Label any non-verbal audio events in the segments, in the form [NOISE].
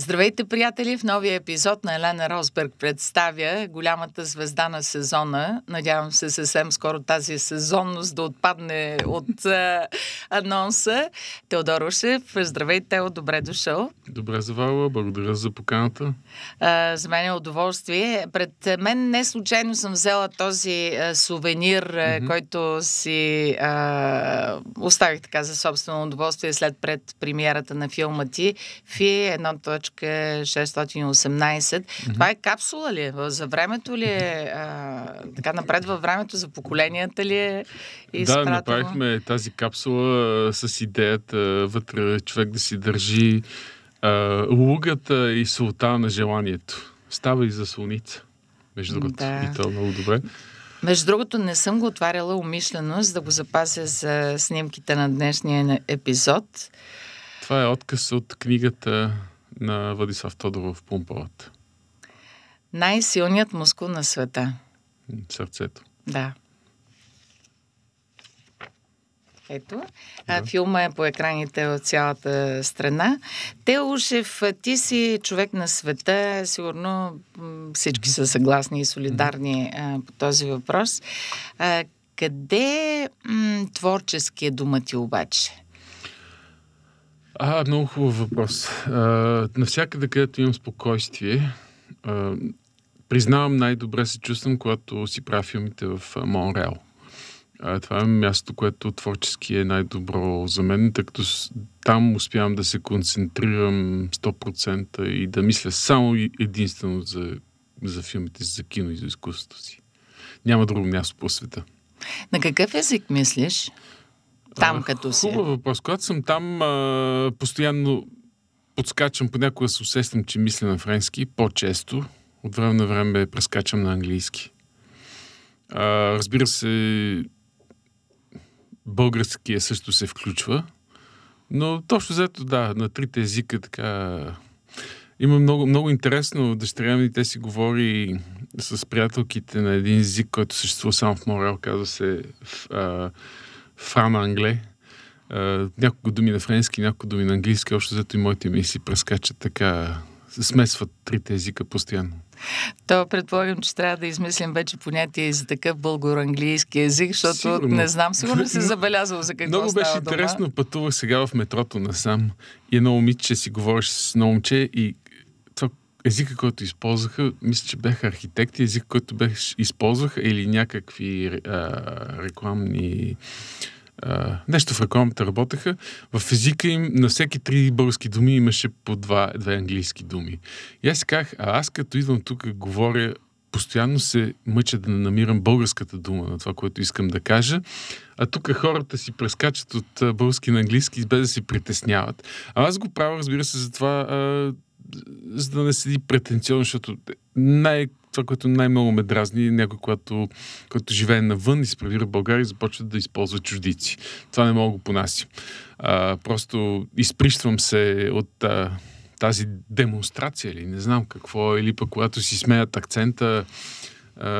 Здравейте, приятели! В новия епизод на Елена Росберг представя голямата звезда на сезона. Надявам се съвсем скоро тази сезонност да отпадне от а, анонса. Теодор Ушев, здравей, Тео, добре дошъл. Добре завала, благодаря за поканата. А, за мен е удоволствие. Пред мен не случайно съм взела този а, сувенир, mm-hmm. който си а, оставих така за собствено удоволствие след пред премиерата на филма ти. Фи, едно точка 618. Mm-hmm. Това е капсула ли е? За времето ли е? А, така напред във времето, за поколенията ли е? Изпратено? Да, направихме тази капсула с идеята вътре човек да си държи а, лугата и султа на желанието. Става и за слоница. Между другото. Да. И то е много добре. Между другото, не съм го отваряла умишлено, за да го запазя за снимките на днешния епизод. Това е отказ от книгата на Владислав Тодоров Пумпалата. Най-силният мускул на света. Сърцето. Да. Ето, да. филма е по екраните от цялата страна. Тео Ушев, ти си човек на света, сигурно всички са съгласни и солидарни а, по този въпрос. А, къде м- творческия дума ти обаче? А, много хубав въпрос. А, навсякъде, където имам спокойствие, а, признавам най-добре се чувствам, когато си правя филмите в Монреал. Това е място, което творчески е най-добро за мен, тъй като там успявам да се концентрирам 100% и да мисля само единствено за, за филмите, за кино и за изкуството си. Няма друго място по света. На какъв език мислиш? Там като си. Хубав въпрос. Когато съм там, а, постоянно подскачам, понякога се усещам, че мисля на френски, по-често. От време на време прескачам на английски. А, разбира се, българския също се включва, но точно заето, да, на трите езика така... Има много, много интересно. Дъщеря ми те си говори с приятелките на един език, който съществува само в Морел, казва се а, фран англе. няколко думи на френски, няколко думи на английски, общо зато и моите мисли прескачат така, смесват трите езика постоянно. То предполагам, че трябва да измислим вече понятие за такъв българо-английски език, защото сигурно. не знам, сигурно си [LAUGHS] забелязал за какво Много беше става интересно, дома. пътувах сега в метрото насам и едно момиче си говориш с едно момче и езика, който използваха, мисля, че бяха архитекти, език, който беше, използваха или някакви а, рекламни а, нещо в рекламата работеха. В езика им на всеки три български думи имаше по два, две английски думи. И аз казах, а аз като идвам тук говоря, постоянно се мъча да намирам българската дума на това, което искам да кажа. А тук хората си прескачат от български на английски, без да се притесняват. А аз го правя, разбира се, за това, а, за да не седи претенциозно, защото най- това, което най-много ме дразни, е някой, който, който живее навън и се превира в България и започва да използва чуждици. Това не мога да го. А, просто изприщвам се от а, тази демонстрация или не знам какво, или пък когато си смеят акцента. А,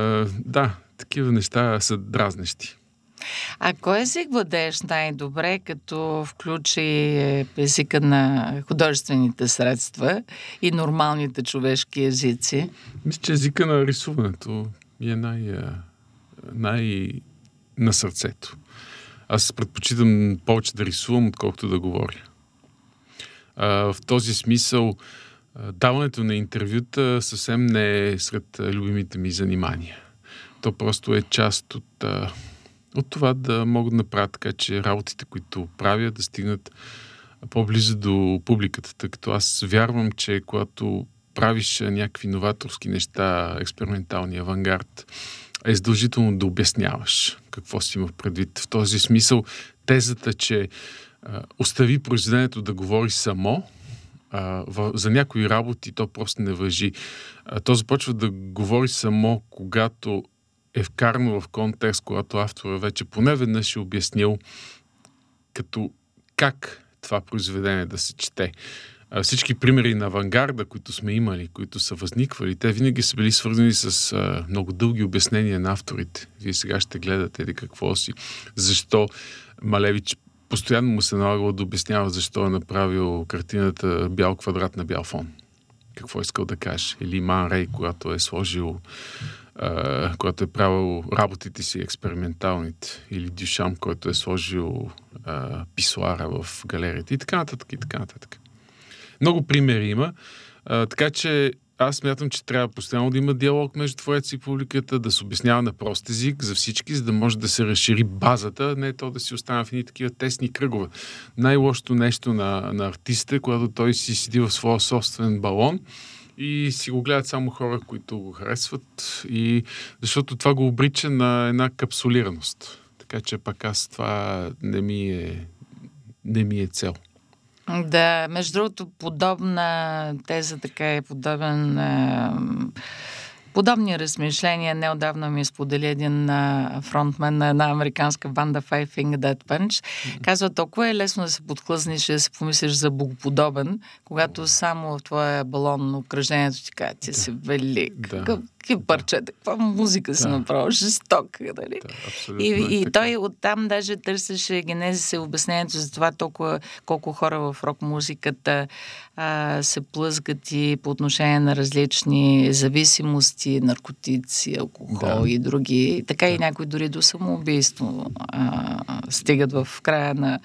да, такива неща са дразнещи. А кой език владееш най-добре, като включи езика на художествените средства и нормалните човешки езици? Мисля, че езика на рисуването ми е най, най на сърцето. Аз предпочитам повече да рисувам, отколкото да говоря. А, в този смисъл, даването на интервюта съвсем не е сред любимите ми занимания. То просто е част от от това да могат да направят така, че работите, които правя, да стигнат по-близо до публиката, тъй като аз вярвам, че когато правиш някакви новаторски неща, експериментални авангард, е задължително да обясняваш какво си има предвид. В този смисъл тезата, че а, остави произведението да говори само, а, в, за някои работи то просто не въжи. А, то започва да говори само, когато е вкарано в контекст, когато автора вече поне веднъж е обяснил като как това произведение да се чете. Всички примери на авангарда, които сме имали, които са възниквали, те винаги са били свързани с много дълги обяснения на авторите. Вие сега ще гледате ли какво си, защо Малевич постоянно му се налагало да обяснява защо е направил картината бял квадрат на бял фон. какво е искал да каже. Или Ман Рей, когато е сложил Когато е правил работите си експерименталните, или Дюшам, който е сложил uh, писуара в галерията и така нататък, и така нататък. Много примери има, uh, така че аз смятам, че трябва постоянно да има диалог между твореца и публиката, да се обяснява на прост език за всички, за да може да се разшири базата, не то да си остане в едни такива тесни кръгове. Най-лошото нещо на, на артиста когато той си седи в своя собствен балон и си го гледат само хора, които го харесват, и защото това го обрича на една капсулираност. Така че пак аз това не ми е, не ми е цел. Да, между другото, подобна теза, така е подобен. Е, подобни размишления неодавна ми сподели един а, фронтмен на една американска банда Five Finger Dead Punch. Казва, толкова е лесно да се подхлъзнеш и да се помислиш за богоподобен, когато само в твоя балон на упражнението ти казва, ти си велик. Да какви парчета, каква музика си да. направил, жесток. Нали? Да, и, е и той оттам даже търсеше генезиса и обяснението за това толкова, колко хора в рок-музиката а, се плъзгат и по отношение на различни зависимости, наркотици, алкохол да. и други. Така да. и някои дори до самоубийство а, стигат в края на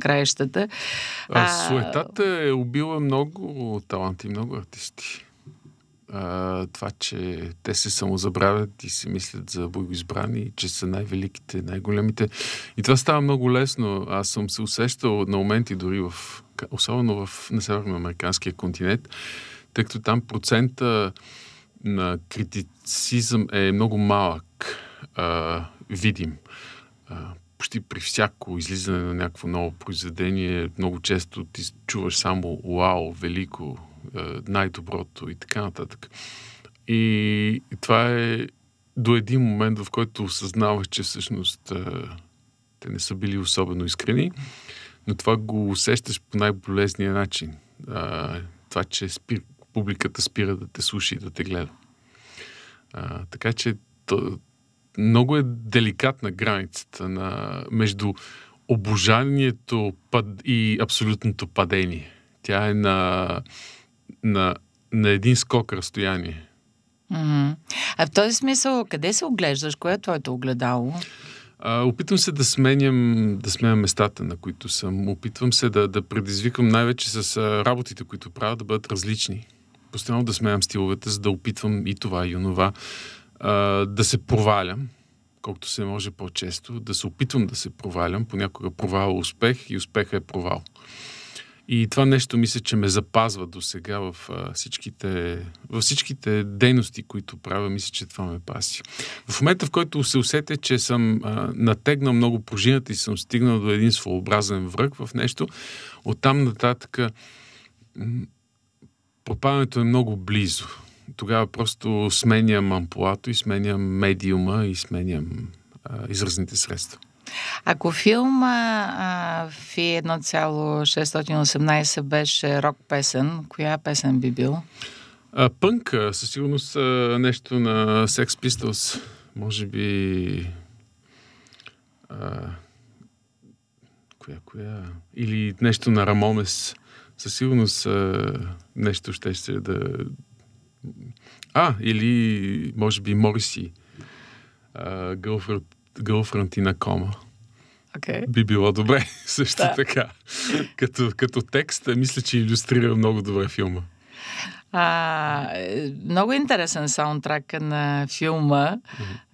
краищата. А, суетата е убила много таланти, много артисти а, това, че те се самозабравят и си мислят за богоизбрани, че са най-великите, най-големите. И това става много лесно. Аз съм се усещал на моменти дори в, особено в на северноамериканския континент, тъй като там процента на критицизъм е много малък, а, видим. А, почти при всяко излизане на някакво ново произведение, много често ти чуваш само вау, велико, най-доброто и така нататък. И това е до един момент, в който осъзнавах, че всъщност те не са били особено искрени, но това го усещаш по най-болезния начин. Това, че спир, публиката спира да те слуша и да те гледа. А, така че то, много е деликатна границата на, между обожанието и абсолютното падение. Тя е на на, на един скок разстояние. Mm-hmm. А в този смисъл, къде се оглеждаш? Кое е твоето огледало? Опитвам се да сменям, да сменям местата, на които съм. Опитвам се да, да предизвикам най-вече с работите, които правя, да бъдат различни. Постоянно да сменям стиловете, за да опитвам и това, и онова. Да се провалям, колкото се може по-често. Да се опитвам да се провалям. Понякога провал е успех и успеха е провал. И това нещо мисля, че ме запазва до сега в всичките, във всичките дейности, които правя. Мисля, че това ме паси. В момента, в който се усетя, че съм а, натегнал много пружината и съм стигнал до един своеобразен връх в нещо, оттам нататък пропадането е много близо. Тогава просто сменям ампулато и сменям медиума и сменям а, изразните средства. Ако филма Фи 1,618 беше рок песен, коя песен би бил? А, пънк, със сигурност нещо на Sex Pistols. Може би... А, коя, коя? Или нещо на Рамомес. Със сигурност а, нещо ще се да... А, или може би Мориси. Girlfriend Girlfriend in a Coma. Okay. Би било добре, [LAUGHS] също да. така. Като, като текст, мисля, че иллюстрира много добре филма. А, много интересен саундтрак на филма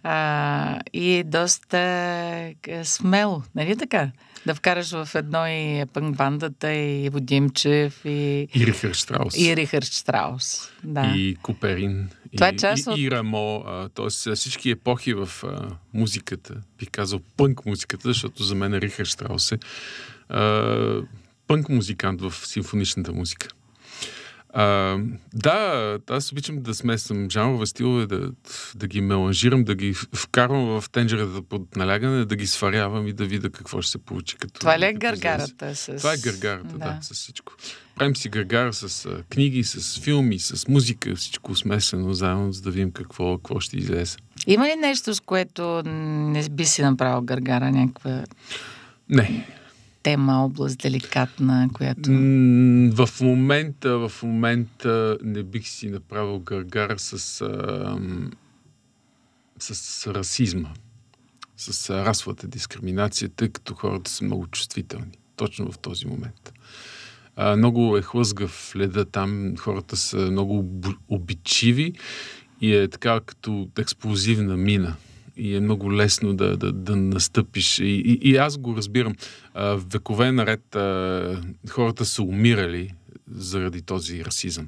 а, и доста е, смело, нали така? Да вкараш в едно и пънк бандата и Водимчев и... И Рихард Штраус. И Рихард Штраус, да. И Куперин. Това е част и, от... и Рамо, т.е. всички епохи в а, музиката, бих казал пънк музиката, защото за мен Рихард Штраус е пънк музикант в симфоничната музика. А, да, аз обичам да смесвам жанрове стилове, да, да ги меланжирам, да ги вкарвам в тенджерата под налягане, да ги сварявам и да видя какво ще се получи. Като, Това ли е гъргарата? С... Това е гъргарата, да. да, с всичко. Правим си гъргара с а, книги, с филми, с музика, всичко смесено заедно, за да видим какво, какво ще излезе. Има ли нещо, с което не би си направил гъргара някаква... Не. Тема, област деликатна, която... В момента, в момента не бих си направил гаргар с, с, расизма, с расовата дискриминация, тъй като хората са много чувствителни. Точно в този момент. Много е хлъзгав леда там, хората са много обичиви и е така като експлозивна мина и е много лесно да, да, да настъпиш. И, и, и аз го разбирам. А, векове наред а, хората са умирали заради този расизъм.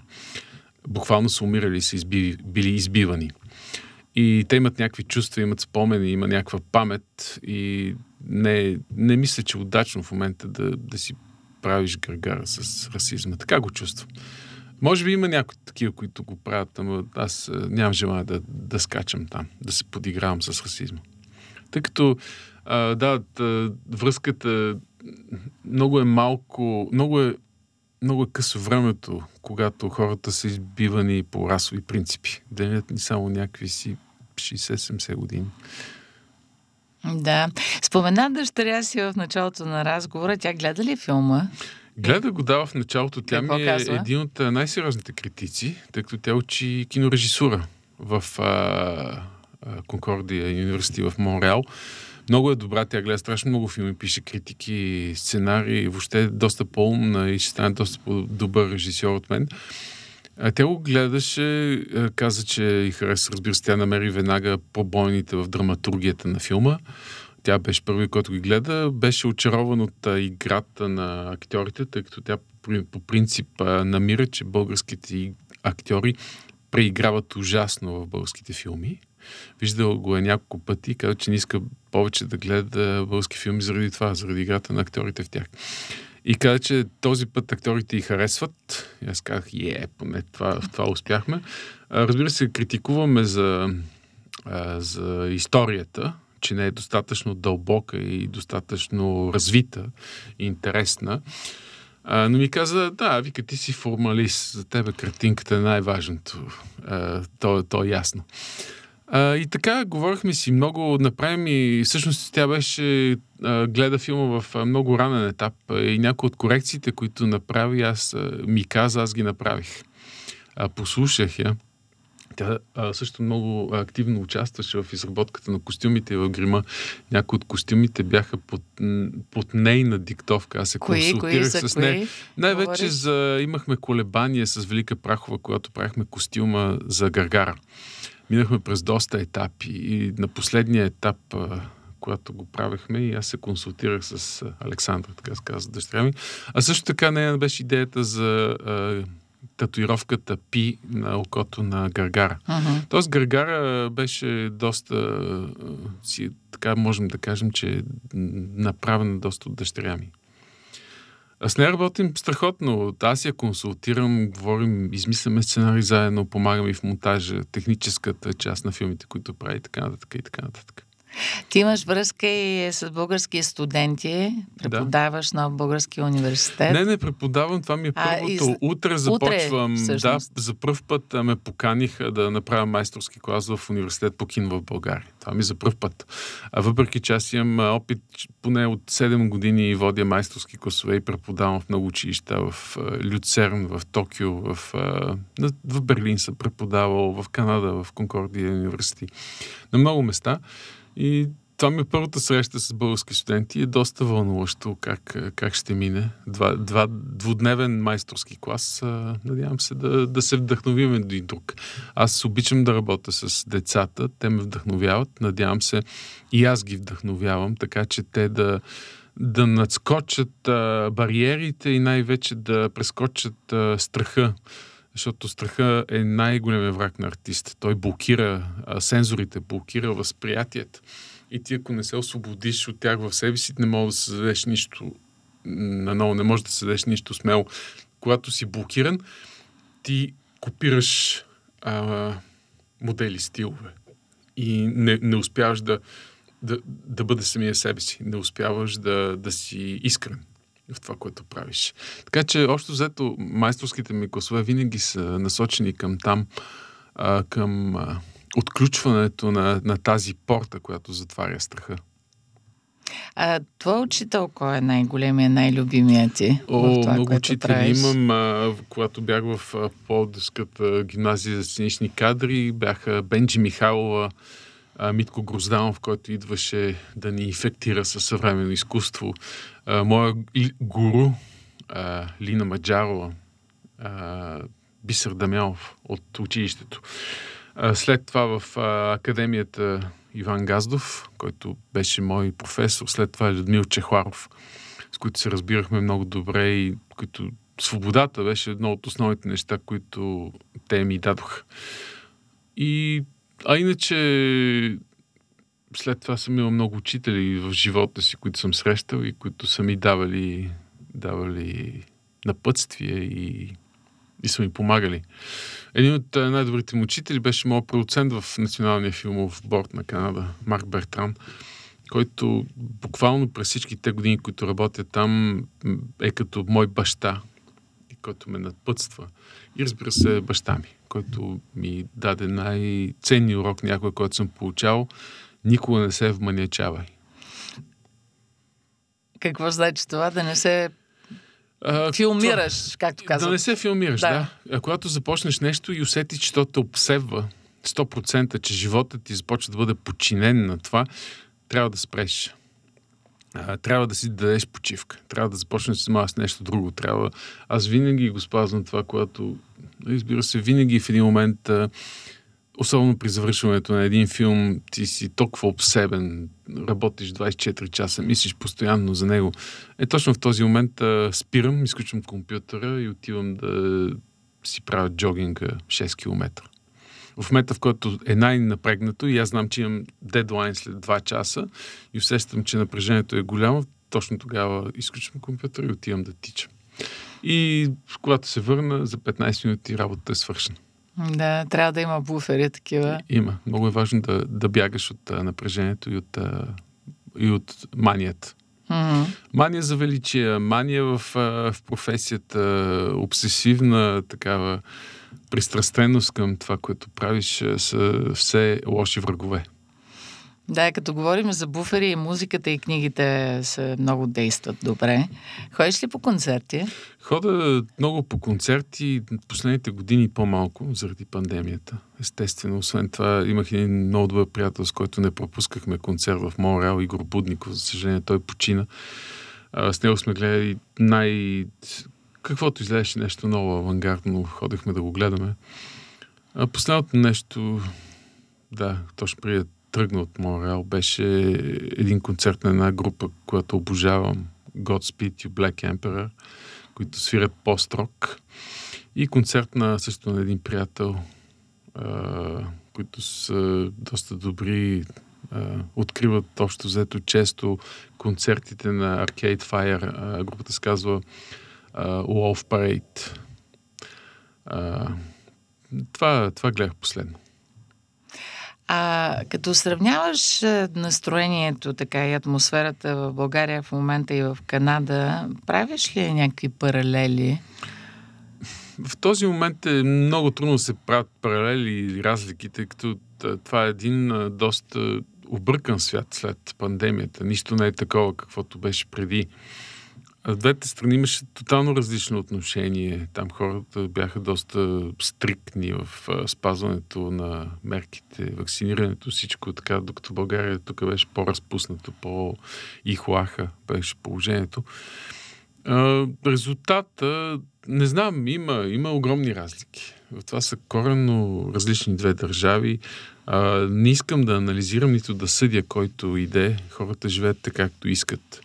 Буквално са умирали и са изби, били избивани. И те имат някакви чувства, имат спомени, има някаква памет и не, не мисля, че е удачно в момента да, да си правиш гаргара с расизма. Така го чувствам. Може би има някои такива, които го правят, ама аз нямам желание да, да скачам там, да се подигравам с расизма. Тъй като, а, да, да, връзката много е малко, много е, много е късо времето, когато хората са избивани по расови принципи. Денят ни само някакви си 60-70 години. Да. Спомена дъщеря си в началото на разговора. Тя гледа ли филма? Гледа го дава в началото. Тя Какво ми е казва? един от най-сериозните критици, тъй като тя учи кинорежисура в а, Конкордия университет в Монреал. Много е добра, тя гледа страшно много филми, пише критики, сценарии, въобще е доста по-умна и ще стане доста по-добър режисьор от мен. А тя го гледаше, каза, че и хареса, разбира се, тя намери веднага побойните в драматургията на филма. Тя беше първи, който ги гледа. Беше очарован от играта на актьорите, тъй като тя по принцип намира, че българските актьори преиграват ужасно в българските филми. Виждал го е няколко пъти каза, че не иска повече да гледа български филми заради това, заради играта на актьорите в тях. И каза, че този път акторите и харесват. И аз казах, е, поне това, в това успяхме. Разбира се, критикуваме за, за историята, че не е достатъчно дълбока и достатъчно развита интересна. А, но ми каза, да, вика, ти си формалист, за тебе картинката е най-важното. А, то, то е ясно. А, и така, говорихме си много, направим и всъщност тя беше, а, гледа филма в а, много ранен етап и някои от корекциите, които направи, аз а, ми каза, аз ги направих. А, послушах я. Тя а, също много активно участваше в изработката на костюмите и в грима. Някои от костюмите бяха под, под нейна диктовка. Аз се кои, консултирах кои, с нея. Най-вече за, имахме колебания с Велика Прахова, когато правихме костюма за Гаргара. Минахме през доста етапи и на последния етап когато го правехме и аз се консултирах с Александра, така се казва, дъщеря ми. А също така нея беше идеята за татуировката Пи на окото на Гаргара. Uh-huh. Тоест Гаргара беше доста, си, така можем да кажем, че е направена доста от дъщеря ми. А с нея работим страхотно. Аз я консултирам, говорим, измисляме сценари заедно, помагаме и в монтажа, техническата част на филмите, които прави, така нататък и така нататък. Ти имаш връзка и с български студенти, преподаваш да. на български университет. Не, не преподавам, това ми е първото. А, из... Утре започвам. Утре, да, за първ път ме поканиха да направя майсторски клас в университет по кино в България. Това ми е за първ път. А въпреки че аз имам опит поне от 7 години и водя майсторски класове и преподавам в много училища в Люцерн, в Токио, в, в Берлин съм преподавал, в Канада, в Конкордия университет. На много места. И това ми е първата среща с български студенти. Е доста вълнуващо как, как ще мине. Два, два двудневен майсторски клас. Надявам се да, да се вдъхновим един друг. Аз обичам да работя с децата. Те ме вдъхновяват. Надявам се и аз ги вдъхновявам, така че те да, да надскочат а, бариерите и най-вече да прескочат а, страха защото страха е най-големият враг на артиста. Той блокира а, сензорите, блокира възприятието. И ти, ако не се освободиш от тях в себе си, не може да създадеш нищо наново, не можеш да създадеш нищо смело. Когато си блокиран, ти копираш а, модели, стилове. И не, не успяваш да, да, да бъдеш самия себе си. Не успяваш да, да си искрен в това, което правиш. Така че, общо взето, майсторските ми класове винаги са насочени към там, а, към а, отключването на, на тази порта, която затваря страха. А твой учител, кой е най-големия, най-любимия ти? О, това, много учители правиш? имам. А, когато бях в Пловдивската гимназия за сценични кадри, бяха Бенджи Михайлова, Митко Грозданов, който идваше да ни инфектира със съвременно изкуство. А, моя гуру, Лина Маджарова, Бисър Дамянов от училището. След това в академията Иван Газдов, който беше мой професор, след това Людмил Чехларов, с които се разбирахме много добре и които свободата беше едно от основните неща, които те ми дадоха. И, а иначе след това съм имал много учители в живота си, които съм срещал и които са ми давали, давали напътствие и и са ми помагали. Един от най-добрите му учители беше моят продуцент в Националния филмов борт на Канада, Марк Бертран, който буквално през всичките години, които работя там, е като мой баща, който ме надпътства. И разбира се, баща ми, който ми даде най-ценния урок някой, който съм получавал. Никога не се вманячавай. Какво значи това? Да не се а, филмираш, това, както казвам. Да не се филмираш, да. да. А когато започнеш нещо и усетиш, че то те обсебва 100%, че животът ти започва да бъде подчинен на това, трябва да спреш. А, трябва да си дадеш почивка. Трябва да започнеш да с нещо друго. Трябва... Аз винаги го спазвам това, което... Разбира се, винаги в един момент а, особено при завършването на един филм, ти си толкова обсебен, работиш 24 часа, мислиш постоянно за него. Е, точно в този момент а, спирам, изключвам компютъра и отивам да си правя джогинга 6 км. В момента, в който е най-напрегнато и аз знам, че имам дедлайн след 2 часа и усещам, че напрежението е голямо, точно тогава изключвам компютъра и отивам да тичам. И когато се върна, за 15 минути работата е свършена. Да, трябва да има буфери такива. Има. Много е важно да, да бягаш от а, напрежението и от, а, и от манията. Mm-hmm. Мания за величие, мания в, в професията, обсесивна такава пристрастеност към това, което правиш, са все лоши врагове. Да, като говорим за буфери и музиката и книгите са много действат добре. Ходиш ли по концерти? Хода много по концерти, последните години по-малко, заради пандемията. Естествено, освен това имах един много добър приятел, с който не пропускахме концерт в Монреал, Игор Будников. За съжаление, той почина. С него сме гледали най... Каквото излезеше нещо ново, авангардно, ходихме да го гледаме. А последното нещо, да, точно преди тръгна от Монреал, беше един концерт на една група, която обожавам, Godspeed You Black Emperor, които свирят пост-рок. И концерт на също на един приятел, а, които са доста добри, а, откриват общо взето често концертите на Arcade Fire. А, групата се казва Parade. А, това, това гледах последно. А като сравняваш настроението така и атмосферата в България в момента и в Канада, правиш ли някакви паралели? В този момент е много трудно да се правят паралели или разлики, тъй като това е един доста объркан свят след пандемията. Нищо не е такова, каквото беше преди в двете страни имаше тотално различно отношение. Там хората бяха доста стриктни в спазването на мерките, вакцинирането, всичко така, докато България тук беше по-разпуснато, по-ихлаха беше положението. Резултата, не знам, има, има огромни разлики. В това са коренно различни две държави. не искам да анализирам, нито да съдя който иде. Хората живеят така, както искат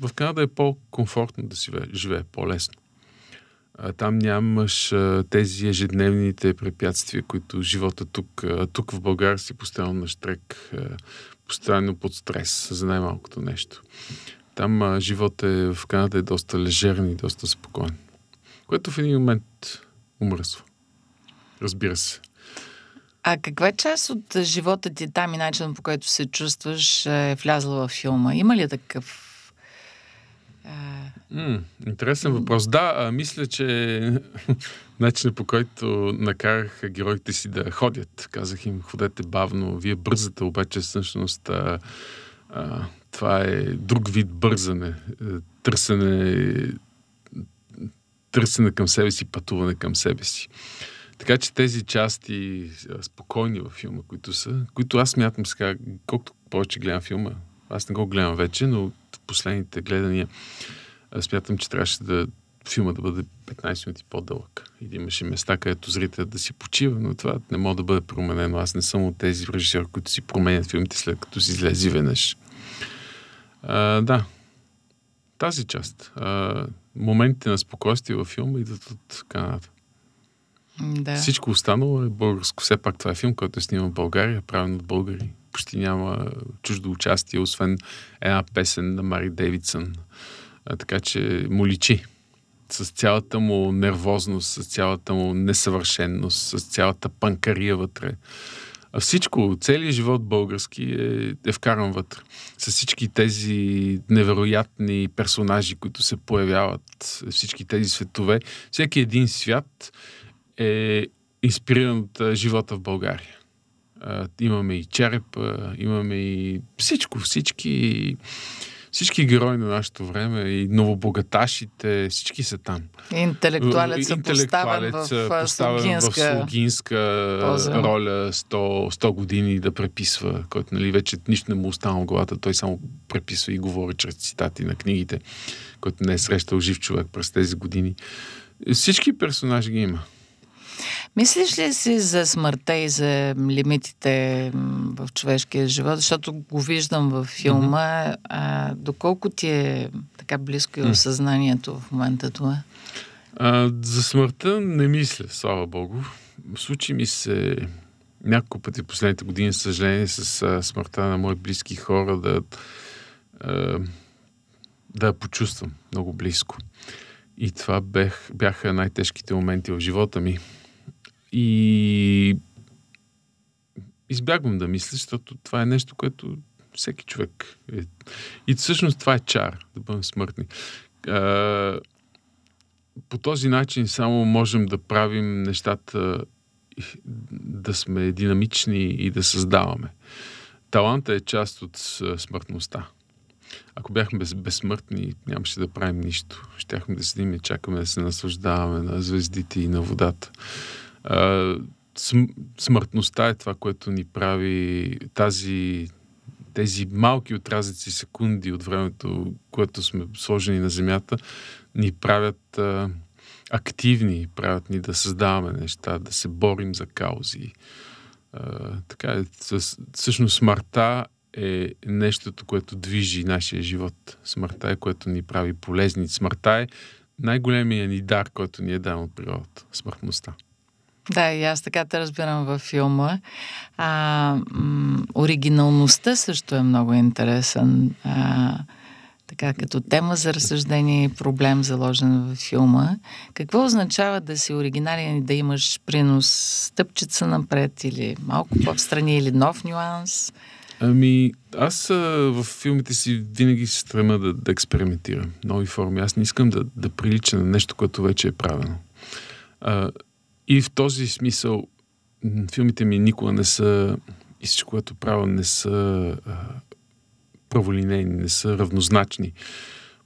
в Канада е по-комфортно да си живее, по-лесно. Там нямаш тези ежедневните препятствия, които живота тук, тук в България си постоянно на штрек, постоянно под стрес за най-малкото нещо. Там живота е, в Канада е доста лежерен и доста спокоен, което в един момент умръсва. Разбира се. А каква част от живота ти там и начинът по който се чувстваш е влязла във филма? Има ли такъв М, интересен въпрос. Да, мисля, че [LAUGHS] начинът по който накарах героите си да ходят. Казах им, ходете бавно, вие бързате, обаче всъщност а, а, това е друг вид бързане, е, търсене, търсене към себе си, пътуване към себе си. Така че тези части спокойни във филма, които са, които аз мятам сега, колкото повече гледам филма, аз не го гледам вече, но последните гледания смятам, че трябваше да филма да бъде 15 минути по-дълъг и да имаше места, където зрителят да си почива, но това не може да бъде променено. Аз не съм от тези режисьори, които си променят филмите след като си излезе веднъж. А, да, тази част. А, моментите на спокойствие във филма идват от Канада. Да. Всичко останало е българско. Все пак това е филм, който е сниман в България, правен от българи. Почти няма чуждо участие, освен една песен на Мари Дейвидсън. Така че му личи. С цялата му нервозност, с цялата му несъвършенност, с цялата панкария вътре. А всичко, целият живот български е, е вкаран вътре. С всички тези невероятни персонажи, които се появяват, всички тези светове, всеки един свят е инспириран от живота в България. Имаме и череп, имаме и всичко, всички всички герои на нашето време и новобогаташите, всички са там. Интелектуалец, Интелектуалец поставен в, поставен в слугинска роля 100, 100 години да преписва, който нали, вече нищо не му остана в главата, той само преписва и говори чрез цитати на книгите, който не е срещал жив човек през тези години. Всички персонажи ги има. Мислиш ли си за смъртта и за лимитите в човешкия живот? Защото го виждам във филма. Mm-hmm. А, доколко ти е така близко и съзнанието в момента това? А, за смъртта не мисля, слава Богу. Случи ми се няколко пъти последните години, съжаление, с а, смъртта на мои близки хора да, а, да я почувствам много близко. И това бех, бяха най-тежките моменти в живота ми. И избягвам да мисля, защото това е нещо, което всеки човек е. И всъщност това е чар, да бъдем смъртни. А, по този начин само можем да правим нещата да сме динамични и да създаваме. Таланта е част от смъртността. Ако бяхме без, безсмъртни, нямаше да правим нищо. Щяхме да седим и чакаме да се наслаждаваме на звездите и на водата смъртността е това, което ни прави тази, тези малки отрязъци секунди от времето, което сме сложени на Земята, ни правят а, активни, правят ни да създаваме неща, да се борим за каузи. А, така е, всъщност смъртта е нещото, което движи нашия живот. Смъртта е което ни прави полезни. Смъртта е най-големия ни дар, който ни е дан от природата. Смъртността. Да, и аз така те разбирам във филма. А, м- оригиналността също е много интересен. А, така като тема за разсъждение и проблем заложен в филма. Какво означава да си оригинален и да имаш принос стъпчица напред или малко по-встрани или нов нюанс? Ами, аз а, в филмите си винаги се стрема да, да експериментирам нови форми. Аз не искам да, да прилича на нещо, което вече е правено. А, и в този смисъл филмите ми никога не са и всичко, което правя, не са а, праволинейни, не са равнозначни.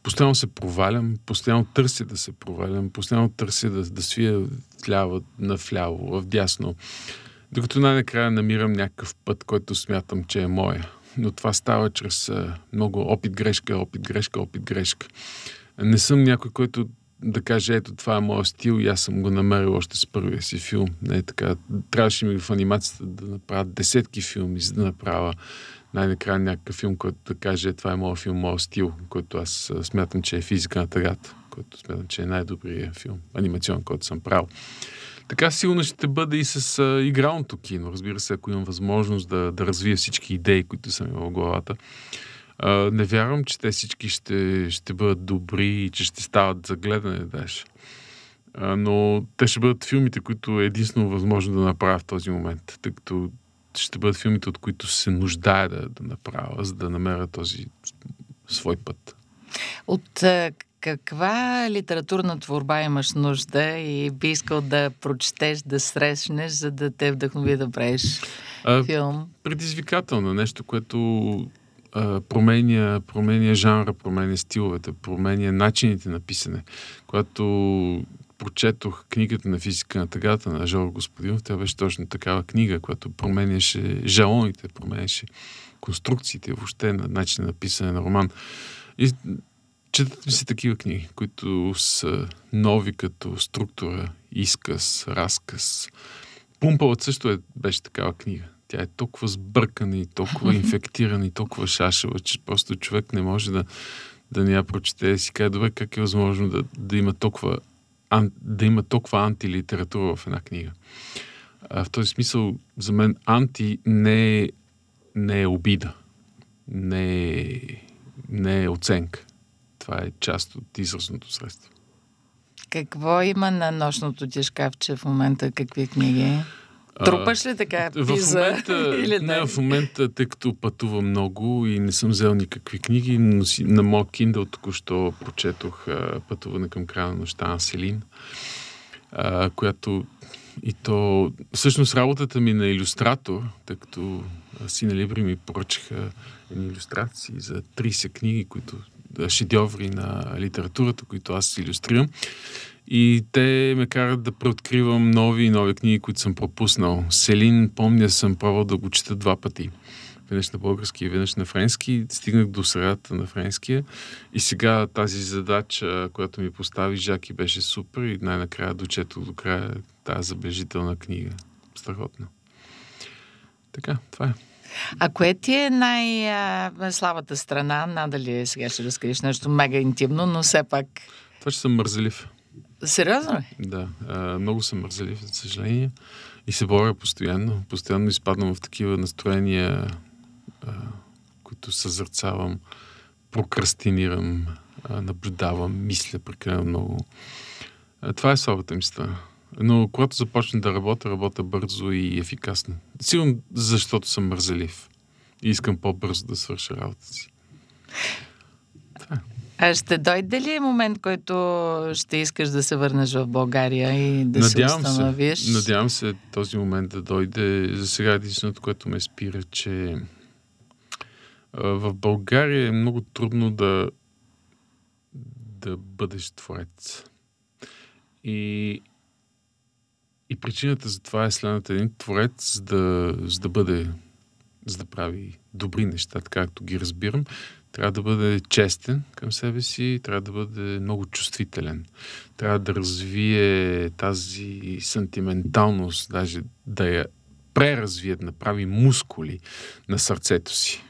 Постоянно се провалям, постоянно търся да се провалям, постоянно търся да, да свия вляво, навляво, вдясно. Докато най-накрая намирам някакъв път, който смятам, че е моя. Но това става чрез много опит-грешка, опит-грешка, опит-грешка. Не съм някой, който да каже, ето това е моят стил и аз съм го намерил още с първия си филм. Не е така. Трябваше ми в анимацията да направя десетки филми, за да направя най-накрая някакъв филм, който да каже, това е моят филм, моят стил, който аз смятам, че е физика на тъгата, който смятам, че е най-добрият филм, анимационен, който съм правил. Така силно ще бъде и с а, игралното кино. Разбира се, ако имам възможност да, да развия всички идеи, които са ми в главата. А, не вярвам, че те всички ще, ще бъдат добри и че ще стават за гледане даже. А, но те ще бъдат филмите, които е единствено възможно да направя в този момент, тъй като ще бъдат филмите, от които се нуждае да, да направя, за да намеря този свой път. От каква литературна творба имаш нужда и би искал да прочетеш, да срещнеш, за да те вдъхнови да правиш а, филм? Предизвикателно, нещо, което променя, променя жанра, променя стиловете, променя начините на писане. Когато прочетох книгата на физика на тъгата на Жор Господинов, тя беше точно такава книга, която променяше жалоните, променяше конструкциите, въобще на начина на писане на роман. И четат ми се такива книги, които са нови като структура, изказ, разказ. Пумпалът също е, беше такава книга. Тя е толкова сбъркана и толкова [LAUGHS] инфектирана и толкова шашева, че просто човек не може да, да не я прочете и си каже, добре, как е възможно да, да има толкова ан, да има толкова антилитература в една книга. А, в този смисъл, за мен анти не е, не е обида, не е, не е оценка. Това е част от изразното средство. Какво има на нощното ти шкафче в момента? Какви книги? Трупаш ли така пиза? В момента, [LAUGHS] или не? не, в момента, тъй като пътувам много и не съм взел никакви книги, но си, на моят Kindle току-що прочетох а, Пътуване към края на нощта на Селин, а, която и то... Всъщност работата ми на иллюстратор, тъй като Сина Либри ми поръчаха едни иллюстрации за 30 книги, които шедьоври на литературата, които аз иллюстрирам. И те ме карат да преоткривам нови и нови книги, които съм пропуснал. Селин, помня, съм пробвал да го чета два пъти. Веднъж на български и веднъж на френски. Стигнах до средата на френския. И сега тази задача, която ми постави Жаки, беше супер и най-накрая дочетох до края тази забележителна книга. Страхотно. Така, това е. А кое ти е най-слабата страна? Надали сега ще разкриеш нещо мега интимно, но все пак... Това, че съм мързелив. Сериозно ли? Да. Много съм мързелив, за съжаление. И се боря постоянно. Постоянно изпадам в такива настроения, които съзърцавам, прокрастинирам, наблюдавам, мисля прекалено много. Това е слабата ми страна. Но когато започна да работя, работя бързо и ефикасно. Сигурно защото съм мързелив. И искам по-бързо да свърша работата си. А ще дойде ли момент, който ще искаш да се върнеш в България и да надявам се установиш? Се, надявам се този момент да дойде. За сега единственото, което ме спира, че в България е много трудно да да бъдеш творец. И, и причината за това е следната. Един творец, за да, за да бъде, за да прави добри неща, както ги разбирам, трябва да бъде честен към себе си, трябва да бъде много чувствителен. Трябва да развие тази сантименталност, даже да я преразвие, да направи мускули на сърцето си.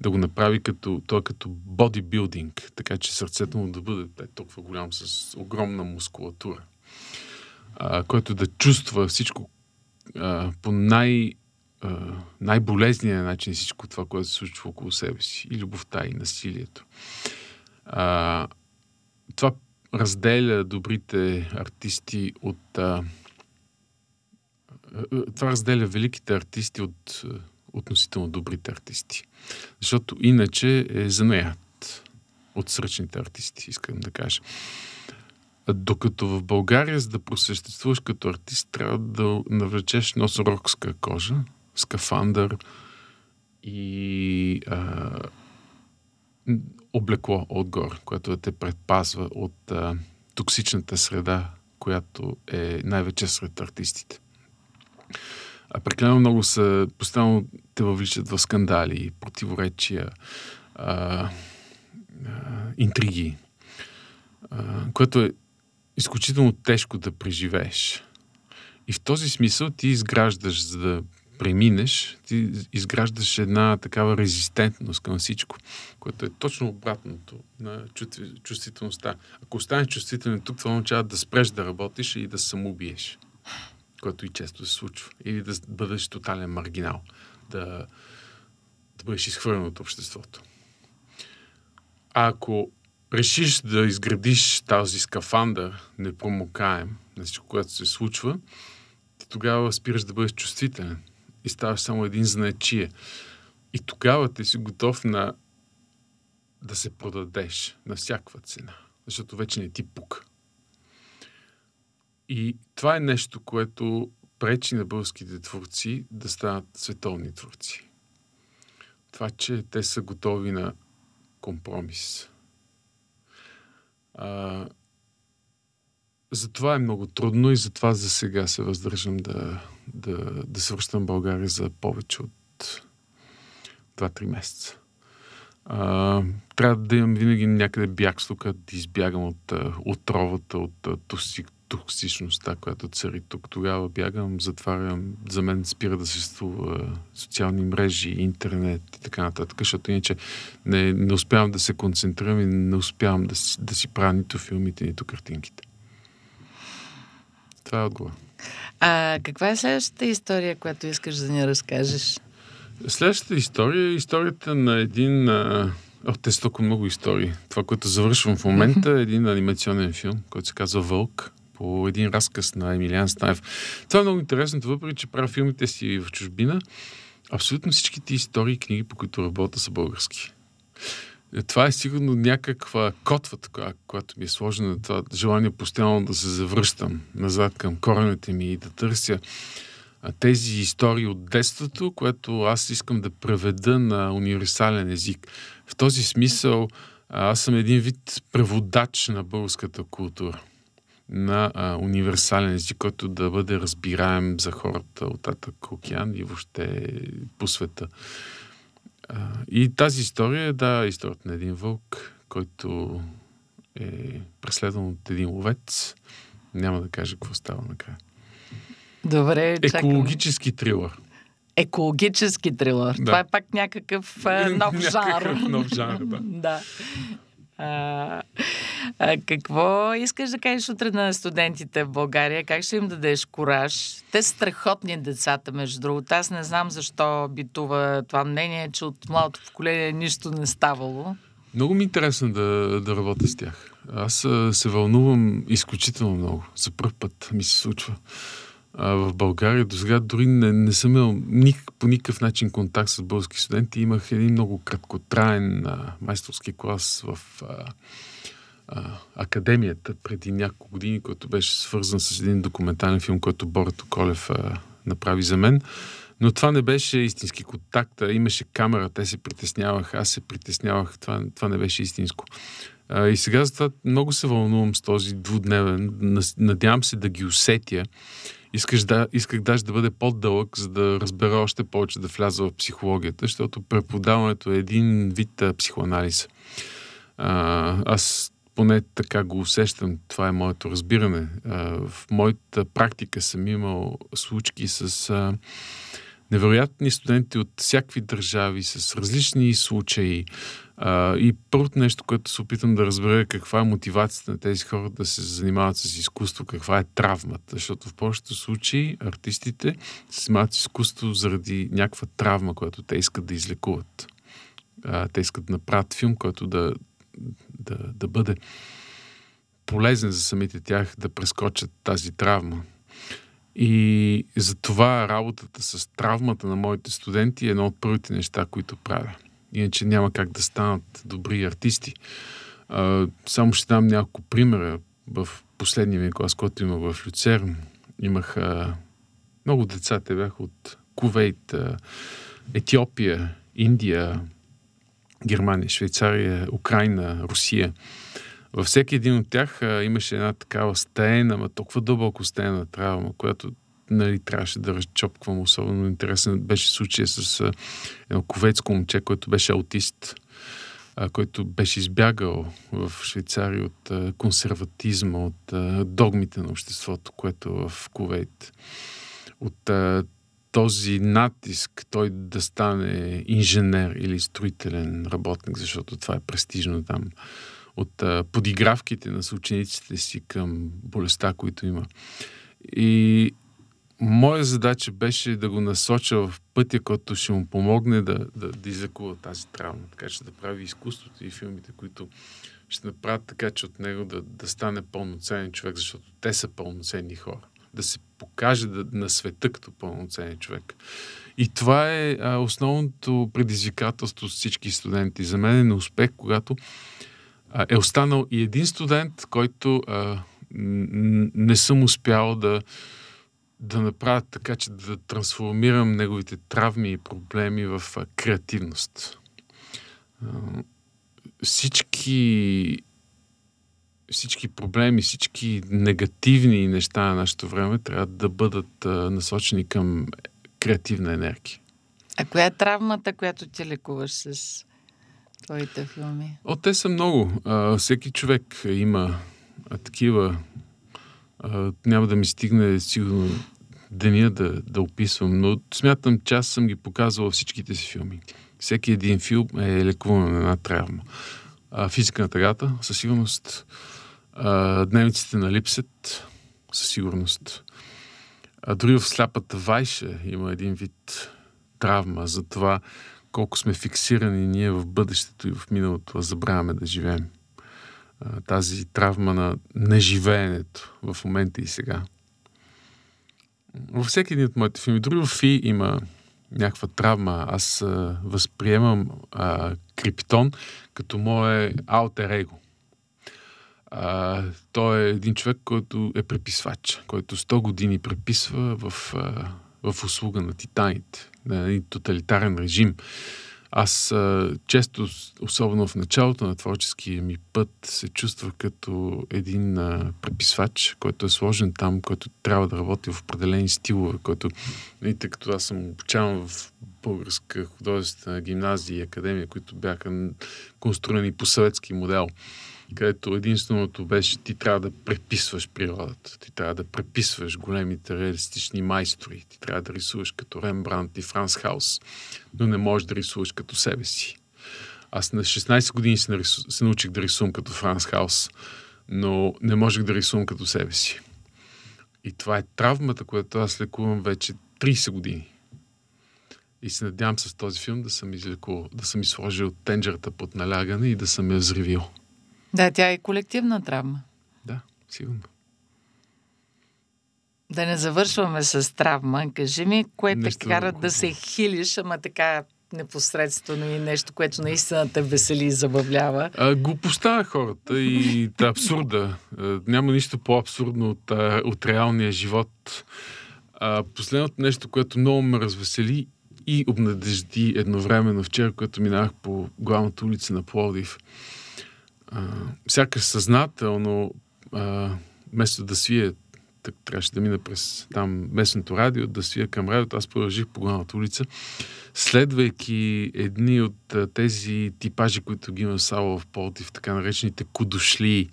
Да го направи като, той като бодибилдинг, така че сърцето му да бъде е, толкова голям с огромна мускулатура, а, който да чувства всичко а, по най- най-болезния начин всичко това, което се случва около себе си. И любовта, и насилието. А, това разделя добрите артисти от... А, това разделя великите артисти от относително добрите артисти. Защото иначе е занаят от сръчните артисти, искам да кажа. Докато в България, за да просъществуваш като артист, трябва да навлечеш носорогска кожа, скафандър и а, облекло отгоре, което те предпазва от а, токсичната среда, която е най-вече сред артистите. А прекалено много са, постоянно те въвличат в скандали, противоречия, а, а, интриги, а, което е изключително тежко да преживееш. И в този смисъл ти изграждаш, за да преминеш, ти изграждаш една такава резистентност към всичко, което е точно обратното на чувствителността. Ако останеш чувствителен тук, това означава да спреш да работиш и да самоубиеш, което и често се случва. Или да бъдеш тотален маргинал, да, да бъдеш изхвърлен от обществото. А ако решиш да изградиш този скафандър, непромокаем на всичко, което се случва, ти тогава спираш да бъдеш чувствителен и ставаш само един знаечие. И тогава ти си готов на да се продадеш на всякаква цена, защото вече не ти пука. И това е нещо, което пречи на българските творци да станат световни творци. Това, че те са готови на компромис. А, затова е много трудно и затова за сега се въздържам да, да, да се връщам в България за повече от 2-3 месеца. А, трябва да имам винаги някъде бягство, като да избягам от отровата, от, от токсик, токсичността, която цари тук. Тогава бягам, затварям, за мен спира да съществува социални мрежи, интернет и така нататък, защото иначе не, не успявам да се концентрирам и не успявам да да си правя нито филмите, нито картинките. Това е отговор. А каква е следващата история, която искаш да ни разкажеш? Следващата история е историята на един... А... О, те са толкова много истории. Това, което завършвам в момента е един анимационен филм, който се казва Вълк, по един разказ на Емилиан Стаев. Това е много интересно, въпреки че правя филмите си в чужбина. Абсолютно всичките истории и книги, по които работя, са български. Е, това е сигурно някаква котва, така, която ми е сложена, това желание постоянно да се завръщам назад към корените ми и да търся тези истории от детството, което аз искам да преведа на универсален език. В този смисъл аз съм един вид преводач на българската култура на а, универсален език, който да бъде разбираем за хората от Атак океан и въобще по света. А, и тази история е, да, историята на един вълк, който е преследван от един ловец. Няма да кажа какво става накрая. Добре, чакам. Екологически трилър. Екологически трилър. Да. Това е пак някакъв а, нов жанр. [LAUGHS] някакъв нов жанр, да. [LAUGHS] да. А, а, какво искаш да кажеш утре на студентите в България? Как ще им дадеш кораж? Те са страхотни децата, между другото. Аз не знам защо битува това мнение, че от младото поколение нищо не ставало. Много ми е интересно да, да работя с тях. Аз се вълнувам изключително много. За първ път ми се случва а, в България. До сега дори не, не съм имал никак, по никакъв начин контакт с български студенти. Имах един много краткотраен а, майсторски клас в а, а, академията преди няколко години, който беше свързан с един документален филм, който Борато Колев а, направи за мен. Но това не беше истински контакт. Имаше камера, те се притесняваха, аз се притеснявах. Това, това не беше истинско. И сега за това много се вълнувам с този двудневен. Надявам се да ги усетя Искаш да, исках даже да бъде по-дълъг, за да разбера още повече да вляза в психологията, защото преподаването е един вид а, психоанализ. А, аз поне така го усещам, това е моето разбиране. А, в моята практика съм имал случки с а, невероятни студенти от всякакви държави, с различни случаи. А, и първото нещо, което се опитам да разбера е каква е мотивацията на тези хора да се занимават с изкуство, каква е травмата. Защото в повечето случаи артистите се занимават с изкуство заради някаква травма, която те искат да излекуват. А, те искат да направят филм, който да, да, да бъде полезен за самите тях да прескочат тази травма. И затова работата с травмата на моите студенти е едно от първите неща, които правя. Иначе няма как да станат добри артисти. А, само ще дам няколко примера. В последния ми клас, който имах в Люцерн, имах а, много деца. Те бяха от Кувейт, а, Етиопия, Индия, Германия, Швейцария, Украина, Русия. Във всеки един от тях а, имаше една такава стена, ама толкова дълбоко стена травма, която нали, трябваше да разчопквам. Особено интересен беше случая с а, едно ковецко момче, който беше аутист, а, който беше избягал в Швейцария от а, консерватизма, от а, догмите на обществото, което е в Ковейт. От а, този натиск той да стане инженер или строителен работник, защото това е престижно там от а, подигравките на съучениците си към болестта, които има. И моя задача беше да го насоча в пътя, който ще му помогне да, да, да излекува тази травма. Така че да прави изкуството и филмите, които ще направят така, че от него да, да стане пълноценен човек, защото те са пълноценни хора. Да се покаже да, на света като пълноценен човек. И това е а, основното предизвикателство с всички студенти. За мен е на успех, когато е останал и един студент, който а, не съм успял да, да направя така, че да трансформирам неговите травми и проблеми в а, креативност. А, всички всички проблеми, всички негативни неща на нашето време трябва да бъдат а, насочени към креативна енергия. А коя е травмата, която ти лекуваш с твоите филми? О, те са много. А, всеки човек има а, такива. А, няма да ми стигне сигурно деня да, да описвам, но смятам, че аз съм ги показвал всичките си филми. Всеки един филм е лекуван на една травма. А, физика на тъгата, със сигурност. А, дневниците на Липсет, със сигурност. А дори в сляпата вайша има един вид травма за това колко сме фиксирани ние в бъдещето и в миналото, а забравяме да живеем. Тази травма на неживеенето в момента и сега. Във всеки един от моите филми, дори в Фи има някаква травма. Аз възприемам а, Криптон като мое алтер его. А, той е един човек, който е преписвач, който 100 години преписва в, а, в услуга на титаните, един тоталитарен режим. Аз а, често, особено в началото на творческия ми път, се чувствах като един а, преписвач, който е сложен там, който трябва да работи в определени стилове, който, тъй като аз съм обучаван в българска художествена гимназия и академия, които бяха конструирани по съветски модел където единственото беше ти трябва да преписваш природата, ти трябва да преписваш големите реалистични майстори, ти трябва да рисуваш като Рембрандт и Франс Хаус, но не можеш да рисуваш като себе си. Аз на 16 години се, нарису... се научих да рисувам като Франс Хаус, но не можех да рисувам като себе си. И това е травмата, която аз лекувам вече 30 години. И се надявам с този филм да съм излекувал, да съм изложил тенджерата под налягане и да съм я взривил. Да, тя е колективна травма. Да, сигурно. Да не завършваме с травма. Кажи ми, кое те кара да се хилиш, ама така непосредствено и нещо, което наистина те весели и забавлява. А, глупостта на хората и абсурда. Няма нищо по-абсурдно от, от реалния живот. А, последното нещо, което много ме развесели и обнадежди едновременно вчера, когато минах по главната улица на Пловдив – а, сякаш съзнателно, а, вместо да свие, так, трябваше да мина през там местното радио, да свия към радиото, аз продължих по главната улица, следвайки едни от а, тези типажи, които ги има Сало в Полтив, така наречените кудошли,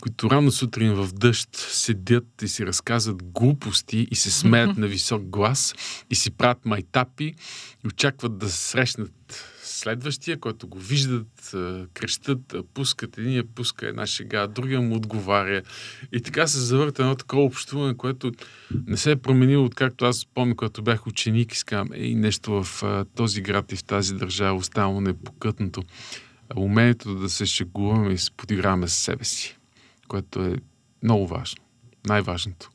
които рано сутрин в дъжд седят и си разказват глупости и се смеят на висок глас и си правят майтапи и очакват да срещнат следващия, който го виждат, крещат, пускат, единия пуска една шега, другия му отговаря. И така се завърта едно такова общуване, което не се е променило, откакто аз помня, когато бях ученик и скам, ей, нещо в този град и в тази държава останало непокътнато. Умението да се шегуваме и се подиграваме с себе си, което е много важно. Най-важното.